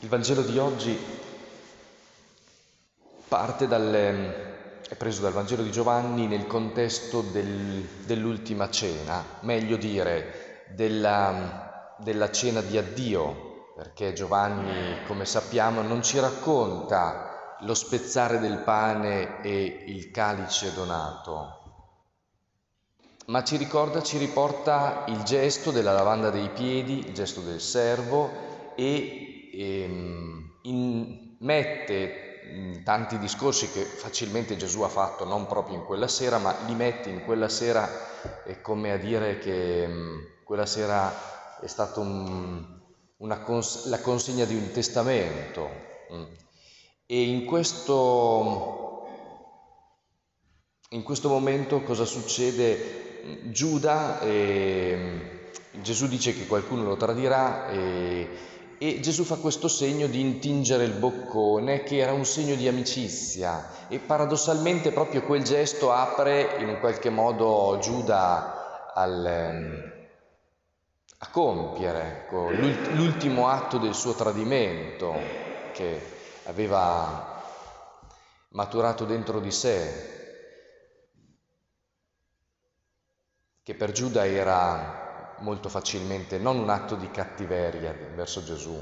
Il Vangelo di oggi parte dal, è preso dal Vangelo di Giovanni nel contesto del, dell'ultima cena, meglio dire della, della cena di addio, perché Giovanni, come sappiamo, non ci racconta lo spezzare del pane e il calice donato, ma ci ricorda, ci riporta il gesto della lavanda dei piedi, il gesto del servo e ehm, in, mette tanti discorsi che facilmente Gesù ha fatto, non proprio in quella sera, ma li mette in quella sera è come a dire che quella sera è stata un, cons- la consegna di un testamento. E in questo, in questo momento cosa succede? Giuda, eh, Gesù dice che qualcuno lo tradirà e, e Gesù fa questo segno di intingere il boccone che era un segno di amicizia. E paradossalmente proprio quel gesto apre in un qualche modo Giuda al, ehm, a compiere ecco, l'ultimo atto del suo tradimento che aveva maturato dentro di sé che per Giuda era molto facilmente non un atto di cattiveria verso Gesù,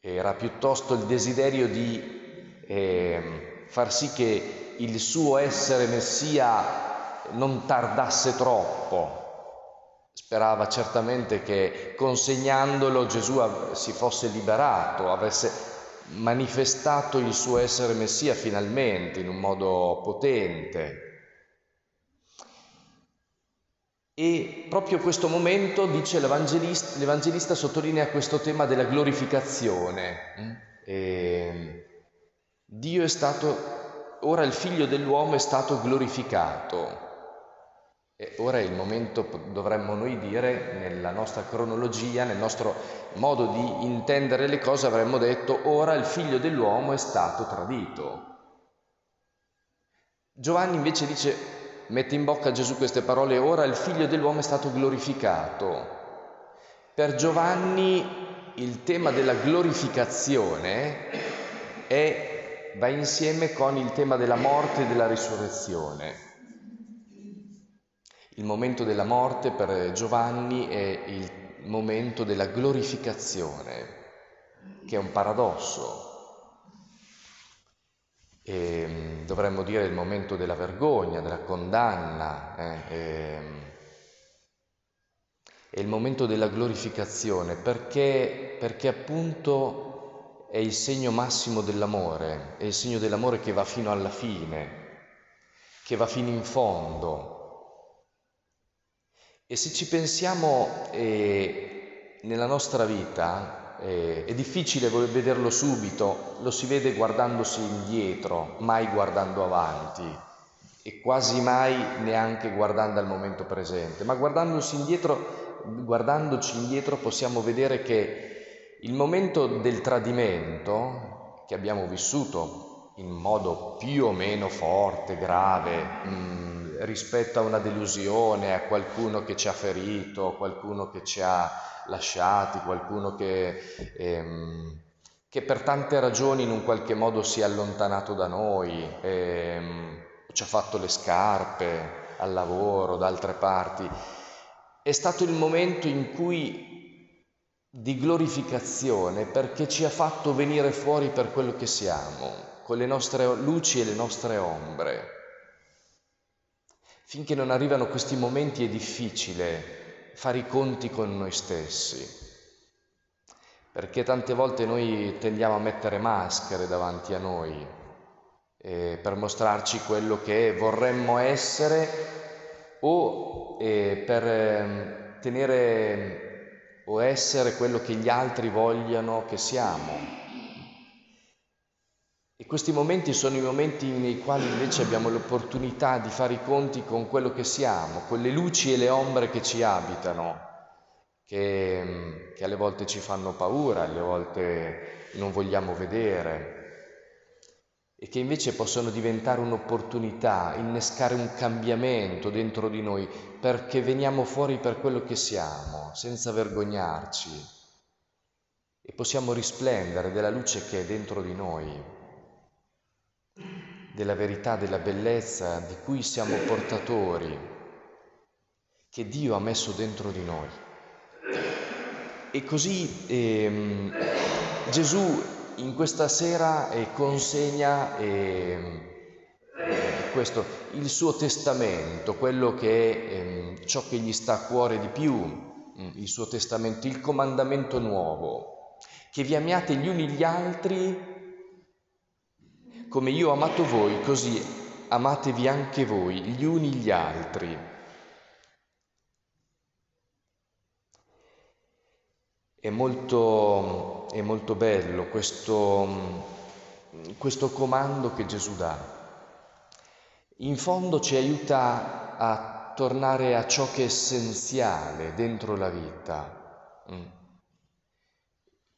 era piuttosto il desiderio di eh, far sì che il suo essere Messia non tardasse troppo. Sperava certamente che consegnandolo Gesù si fosse liberato, avesse manifestato il suo essere Messia finalmente in un modo potente, e proprio questo momento, dice l'Evangelista, l'Evangelista sottolinea questo tema della glorificazione. Mm? E Dio è stato, ora il figlio dell'uomo è stato glorificato. E ora è il momento, dovremmo noi dire, nella nostra cronologia, nel nostro modo di intendere le cose, avremmo detto, ora il figlio dell'uomo è stato tradito. Giovanni invece dice, mette in bocca a Gesù queste parole, ora il figlio dell'uomo è stato glorificato. Per Giovanni il tema della glorificazione è, va insieme con il tema della morte e della risurrezione. Il momento della morte per Giovanni è il momento della glorificazione, che è un paradosso, e, ehm, dovremmo dire il momento della vergogna, della condanna, eh, eh, è il momento della glorificazione, perché, perché appunto è il segno massimo dell'amore, è il segno dell'amore che va fino alla fine, che va fino in fondo. E se ci pensiamo eh, nella nostra vita, eh, è difficile vederlo subito, lo si vede guardandosi indietro, mai guardando avanti e quasi mai neanche guardando al momento presente, ma guardandosi indietro, guardandoci indietro possiamo vedere che il momento del tradimento che abbiamo vissuto in modo più o meno forte, grave, mh, mm, rispetto a una delusione, a qualcuno che ci ha ferito, qualcuno che ci ha lasciati, qualcuno che, ehm, che per tante ragioni in un qualche modo si è allontanato da noi, ehm, ci ha fatto le scarpe al lavoro, da altre parti. È stato il momento in cui di glorificazione perché ci ha fatto venire fuori per quello che siamo, con le nostre luci e le nostre ombre. Finché non arrivano questi momenti è difficile fare i conti con noi stessi, perché tante volte noi tendiamo a mettere maschere davanti a noi eh, per mostrarci quello che vorremmo essere o eh, per eh, tenere o essere quello che gli altri vogliano che siamo. E questi momenti sono i momenti nei quali invece abbiamo l'opportunità di fare i conti con quello che siamo, con le luci e le ombre che ci abitano, che, che alle volte ci fanno paura, alle volte non vogliamo vedere e che invece possono diventare un'opportunità, innescare un cambiamento dentro di noi perché veniamo fuori per quello che siamo, senza vergognarci. E possiamo risplendere della luce che è dentro di noi, della verità, della bellezza di cui siamo portatori, che Dio ha messo dentro di noi. E così ehm, Gesù in questa sera eh, consegna eh, questo, il suo testamento, quello che è eh, ciò che gli sta a cuore di più, mm, il suo testamento, il comandamento nuovo che vi amiate gli uni gli altri come io ho amato voi, così amatevi anche voi gli uni gli altri. È molto, è molto bello questo, questo comando che Gesù dà. In fondo ci aiuta a tornare a ciò che è essenziale dentro la vita.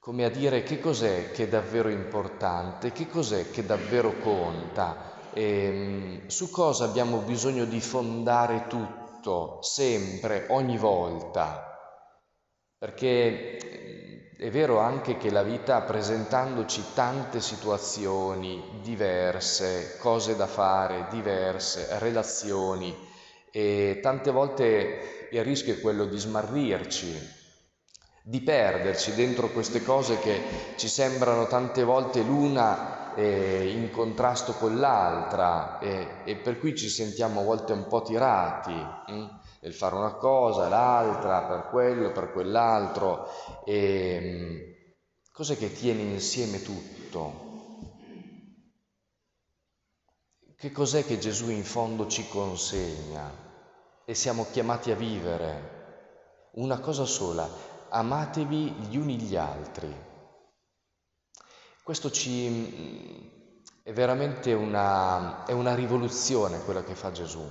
Come a dire che cos'è che è davvero importante, che cos'è che davvero conta, e, ehm, su cosa abbiamo bisogno di fondare tutto, sempre, ogni volta. Perché eh, è vero anche che la vita presentandoci tante situazioni diverse, cose da fare diverse, relazioni, e tante volte il rischio è quello di smarrirci, di perderci dentro queste cose che ci sembrano tante volte l'una eh, in contrasto con l'altra eh, e per cui ci sentiamo a volte un po' tirati hm? nel fare una cosa, l'altra, per quello, per quell'altro. E, hm, cos'è che tiene insieme tutto? Che cos'è che Gesù in fondo ci consegna e siamo chiamati a vivere? Una cosa sola, amatevi gli uni gli altri. Questo ci, è veramente una, è una rivoluzione quella che fa Gesù,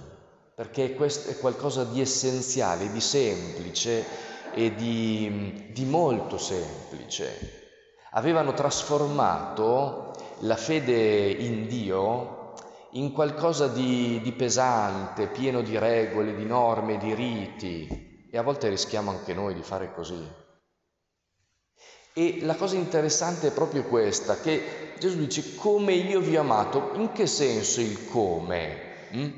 perché questo è qualcosa di essenziale, di semplice e di, di molto semplice. Avevano trasformato la fede in Dio in qualcosa di, di pesante, pieno di regole, di norme, di riti, e a volte rischiamo anche noi di fare così. E la cosa interessante è proprio questa, che Gesù dice come io vi ho amato, in che senso il come? Mm?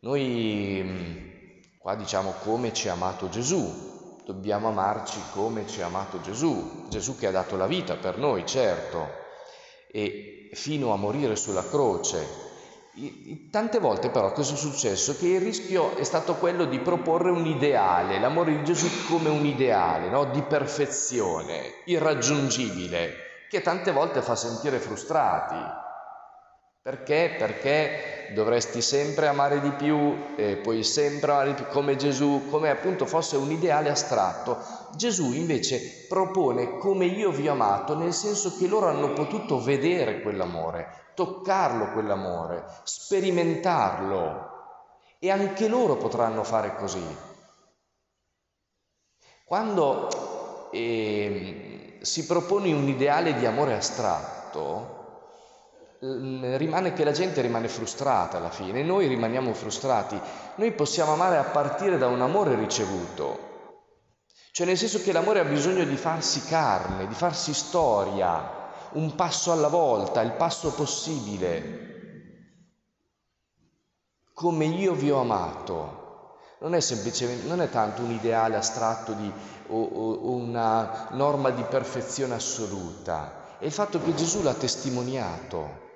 Noi mm, qua diciamo come ci ha amato Gesù, dobbiamo amarci come ci ha amato Gesù, Gesù che ha dato la vita per noi, certo, e fino a morire sulla croce, Tante volte però cosa è successo? Che il rischio è stato quello di proporre un ideale, l'amore di Gesù come un ideale, no? di perfezione, irraggiungibile, che tante volte fa sentire frustrati. Perché? Perché dovresti sempre amare di più, e poi sempre amare di più come Gesù, come appunto fosse un ideale astratto. Gesù invece propone come io vi ho amato, nel senso che loro hanno potuto vedere quell'amore, toccarlo quell'amore, sperimentarlo e anche loro potranno fare così. Quando eh, si propone un ideale di amore astratto, eh, rimane che la gente rimane frustrata alla fine, noi rimaniamo frustrati. Noi possiamo amare a partire da un amore ricevuto, cioè nel senso che l'amore ha bisogno di farsi carne, di farsi storia, un passo alla volta, il passo possibile. Come io vi ho amato. Non è semplicemente, non è tanto un ideale astratto di, o, o una norma di perfezione assoluta, è il fatto che Gesù l'ha testimoniato.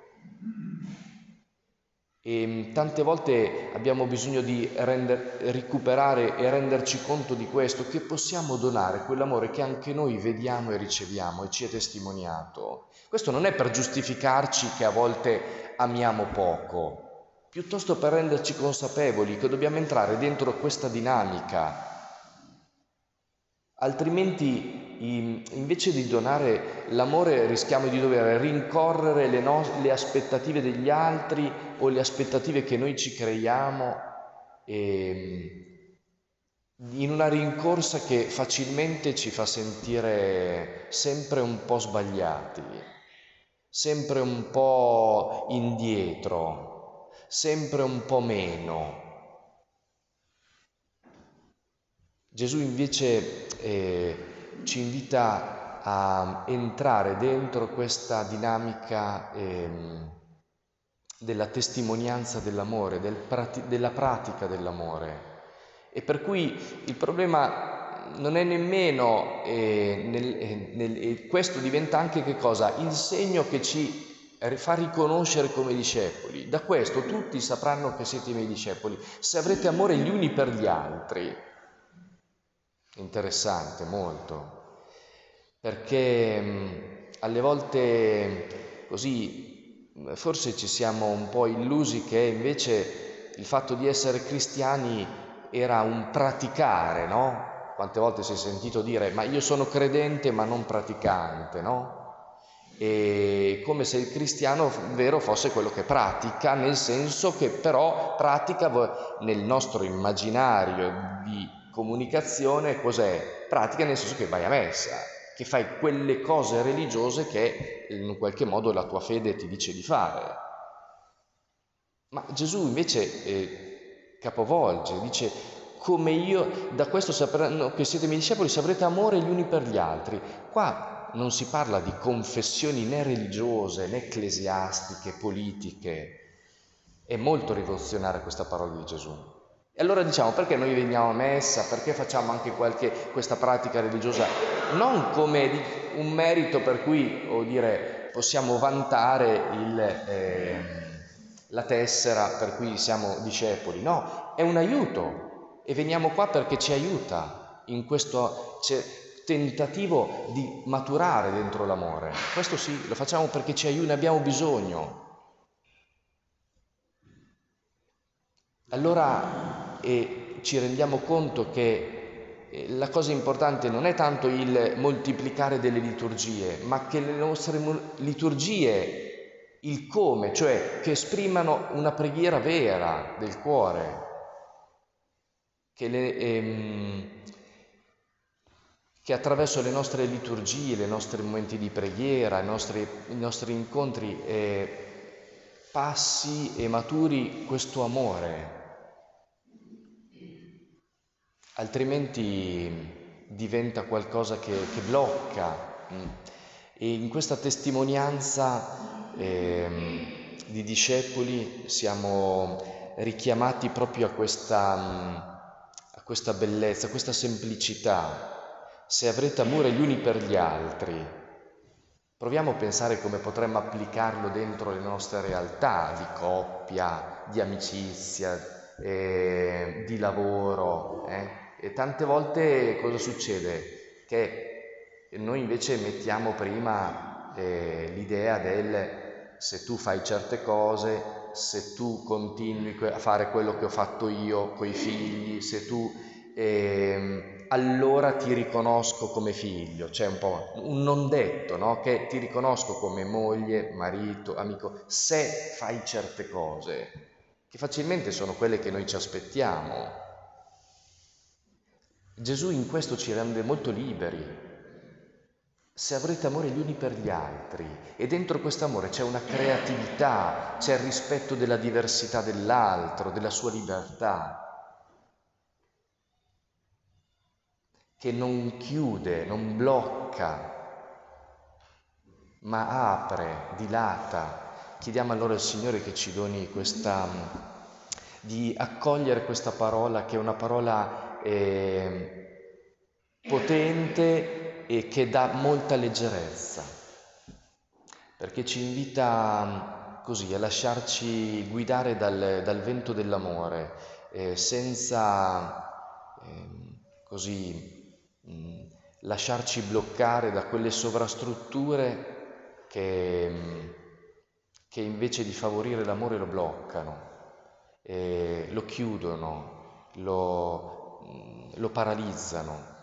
E mm, tante volte abbiamo bisogno di render, recuperare e renderci conto di questo, che possiamo donare quell'amore che anche noi vediamo e riceviamo e ci è testimoniato. Questo non è per giustificarci che a volte amiamo poco, piuttosto per renderci consapevoli che dobbiamo entrare dentro questa dinamica. Altrimenti, invece di donare l'amore, rischiamo di dover rincorrere le, no- le aspettative degli altri o le aspettative che noi ci creiamo e, in una rincorsa che facilmente ci fa sentire sempre un po' sbagliati sempre un po' indietro, sempre un po' meno. Gesù invece eh, ci invita a entrare dentro questa dinamica eh, della testimonianza dell'amore, del prati- della pratica dell'amore. E per cui il problema non è nemmeno, eh, nel, eh, nel, eh, questo diventa anche che cosa? Il segno che ci fa riconoscere come discepoli. Da questo tutti sapranno che siete i miei discepoli, se avrete amore gli uni per gli altri. Interessante, molto, perché mh, alle volte così forse ci siamo un po' illusi che invece il fatto di essere cristiani era un praticare, no? Quante volte si è sentito dire ma io sono credente ma non praticante, no? E come se il cristiano vero fosse quello che pratica, nel senso che però pratica nel nostro immaginario di comunicazione cos'è? Pratica nel senso che vai a messa, che fai quelle cose religiose che in qualche modo la tua fede ti dice di fare. Ma Gesù invece eh, capovolge, dice come io, da questo sapranno che siete miei discepoli, se avrete amore gli uni per gli altri. Qua non si parla di confessioni né religiose né ecclesiastiche, politiche. È molto rivoluzionaria questa parola di Gesù. E allora diciamo perché noi veniamo a messa, perché facciamo anche qualche, questa pratica religiosa, non come un merito per cui dire, possiamo vantare il, eh, la tessera per cui siamo discepoli, no, è un aiuto e veniamo qua perché ci aiuta in questo tentativo di maturare dentro l'amore. Questo sì, lo facciamo perché ci aiuta, ne abbiamo bisogno. Allora eh, ci rendiamo conto che eh, la cosa importante non è tanto il moltiplicare delle liturgie, ma che le nostre liturgie, il come, cioè che esprimano una preghiera vera del cuore, che le, ehm, che attraverso le nostre liturgie, i nostri momenti di preghiera, i nostri, i nostri incontri eh, passi e maturi questo amore. Altrimenti diventa qualcosa che, che blocca. E in questa testimonianza eh, di discepoli siamo richiamati proprio a questa, a questa bellezza, a questa semplicità se avrete amore gli uni per gli altri. Proviamo a pensare come potremmo applicarlo dentro le nostre realtà di coppia, di amicizia, eh, di lavoro. Eh? E tante volte cosa succede? Che noi invece mettiamo prima eh, l'idea del se tu fai certe cose, se tu continui a fare quello che ho fatto io con i figli, se tu eh, allora ti riconosco come figlio, c'è un po' un non detto, no? Che ti riconosco come moglie, marito, amico, se fai certe cose, che facilmente sono quelle che noi ci aspettiamo. Gesù in questo ci rende molto liberi. Se avrete amore gli uni per gli altri e dentro questo amore c'è una creatività, c'è il rispetto della diversità dell'altro, della sua libertà, che non chiude, non blocca, ma apre, dilata. Chiediamo allora al Signore che ci doni questa, di accogliere questa parola che è una parola eh, potente e che dà molta leggerezza, perché ci invita così a lasciarci guidare dal, dal vento dell'amore, eh, senza eh, così Mm, lasciarci bloccare da quelle sovrastrutture che, mm, che invece di favorire l'amore lo bloccano, lo chiudono, lo, mm, lo paralizzano.